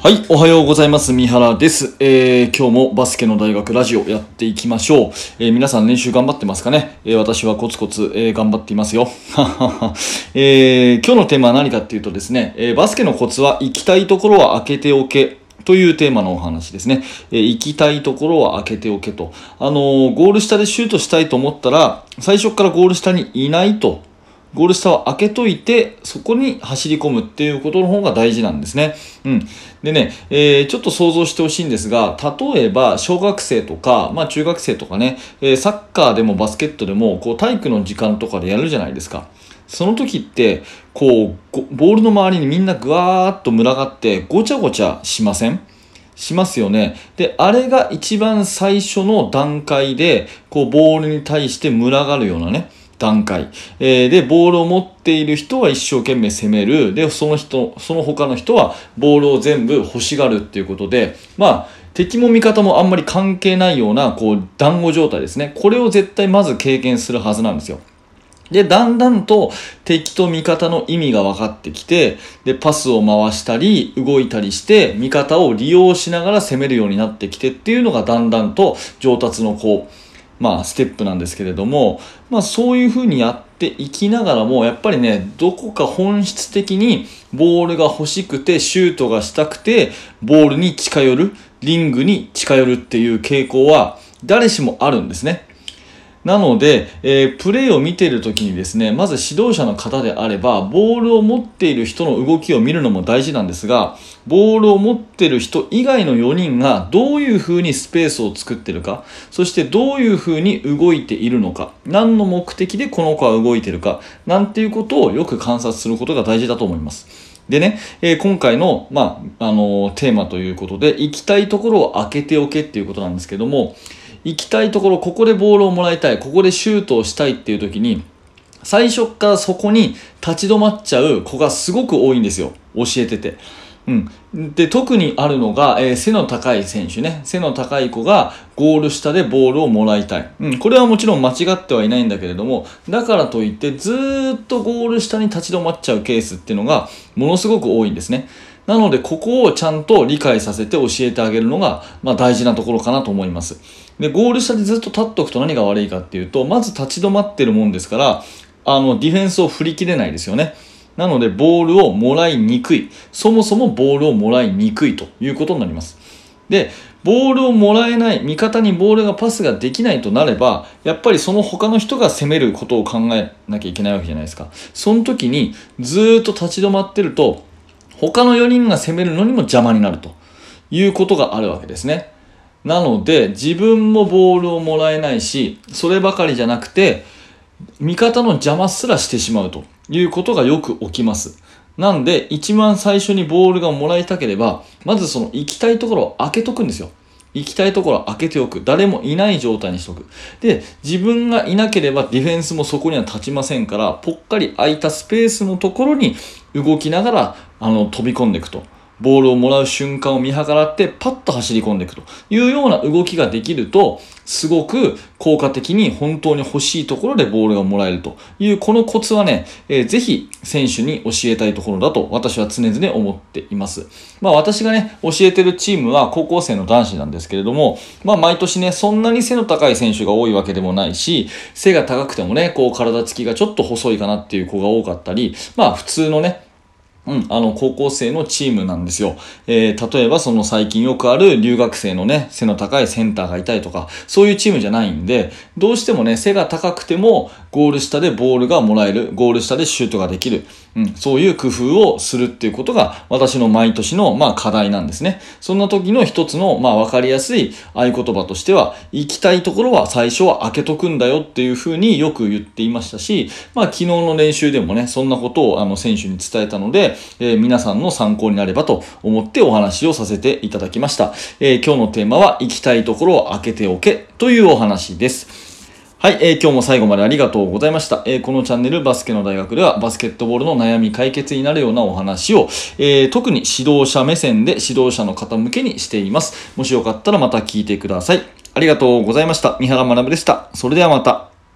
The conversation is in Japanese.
はい、おはようございます。三原です。えー、今日もバスケの大学ラジオやっていきましょう。えー、皆さん練習頑張ってますかね、えー、私はコツコツ、えー、頑張っていますよ。えー、今日のテーマは何かっていうとですね、えー、バスケのコツは行きたいところは開けておけ。というテーマのお話ですね。えー行きたいところは開けておけと。あのーゴール下でシュートしたいと思ったら、最初からゴール下にいないとゴール下を開けといて、そこに走り込むっていうことの方が大事なんですね。うん。でね、えーちょっと想像してほしいんですが、例えば、小学生とか、まあ中学生とかね、えーサッカーでもバスケットでも、こう体育の時間とかでやるじゃないですか。その時って、こう、ボールの周りにみんなぐわーっと群がって、ごちゃごちゃしません？しますよね。で、あれが一番最初の段階で、こう、ボールに対して群がるようなね、段階。えーで、ボールを持っている人は一生懸命攻める。で、その人、その他の人はボールを全部欲しがるっていうことで、まあ、敵も味方もあんまり関係ないような、こう、団子状態ですね。これを絶対まず経験するはずなんですよ。で、だんだんと敵と味方の意味が分かってきて、で、パスを回したり、動いたりして、味方を利用しながら攻めるようになってきてっていうのがだんだんと上達のこう、まあ、ステップなんですけれども、まあ、そういうふうにやっていきながらも、やっぱりね、どこか本質的にボールが欲しくて、シュートがしたくて、ボールに近寄る、リングに近寄るっていう傾向は、誰しもあるんですね。なので、えープレーを見ているときにですね、まず指導者の方であれば、ボールを持っている人の動きを見るのも大事なんですが、ボールを持っている人以外の4人がどういうふうにスペースを作ってるか、そしてどういうふうに動いているのか、何の目的でこの子は動いているか、なんていうことをよく観察することが大事だと思います。でね、えー今回の、まあ、あのーテーマということで、行きたいところを開けておけっていうことなんですけども、行きたいところ、ここでボールをもらいたい、ここでシュートをしたいっていう時に、最初からそこに立ち止まっちゃう子がすごく多いんですよ。教えてて。うん。で、特にあるのが、えー背の高い選手ね。背の高い子がゴール下でボールをもらいたい。うん。これはもちろん間違ってはいないんだけれども、だからといってずっとゴール下に立ち止まっちゃうケースっていうのがものすごく多いんですね。なので、ここをちゃんと理解させて教えてあげるのが、まあ大事なところかなと思います。で、ゴール下でずっと立っとくと何が悪いかっていうと、まず立ち止まってるもんですから、あの、ディフェンスを振り切れないですよね。なので、ボールをもらいにくい。そもそもボールをもらいにくいということになります。で、ボールをもらえない、味方にボールがパスができないとなれば、やっぱりその他の人が攻めることを考えなきゃいけないわけじゃないですか。その時に、ずっと立ち止まってると、他の4人が攻めるのにも邪魔になるということがあるわけですね。なので、自分もボールをもらえないし、そればかりじゃなくて、味方の邪魔すらしてしまうということがよく起きます。なんで、一番最初にボールがもらいたければ、まずその行きたいところを開けとくんですよ。行きたいところを開けておく。誰もいない状態にしとく。で、自分がいなければディフェンスもそこには立ちませんから、ぽっかり空いたスペースのところに動きながら、あの、飛び込んでいくと。ボールをもらう瞬間を見計らって、パッと走り込んでいくというような動きができると、すごく効果的に本当に欲しいところでボールがもらえるという、このコツはね、えーぜひ選手に教えたいところだと私は常々思っています。まあ私がね、教えてるチームは高校生の男子なんですけれども、まあ毎年ね、そんなに背の高い選手が多いわけでもないし、背が高くてもね、こう体つきがちょっと細いかなっていう子が多かったり、まあ普通のね、うん、あの、高校生のチームなんですよ。えー、例えばその最近よくある留学生のね、背の高いセンターがいたりとか、そういうチームじゃないんで、どうしてもね、背が高くても、ゴール下でボールがもらえる、ゴール下でシュートができる、うん、そういう工夫をするっていうことが、私の毎年の、まあ、課題なんですね。そんな時の一つの、まあ、わかりやすい合言葉としては、行きたいところは最初は開けとくんだよっていうふうによく言っていましたし、まあ、昨日の練習でもね、そんなことをあの選手に伝えたので、えー皆さんの参考になればと思ってお話をさせていただきました。えー今日のテーマは、行きたいところを開けておけというお話です。はい、えー今日も最後までありがとうございました。えーこのチャンネルバスケの大学ではバスケットボールの悩み解決になるようなお話を、えー特に指導者目線で指導者の方向けにしています。もしよかったらまた聞いてください。ありがとうございました。三原学でした。それではまた。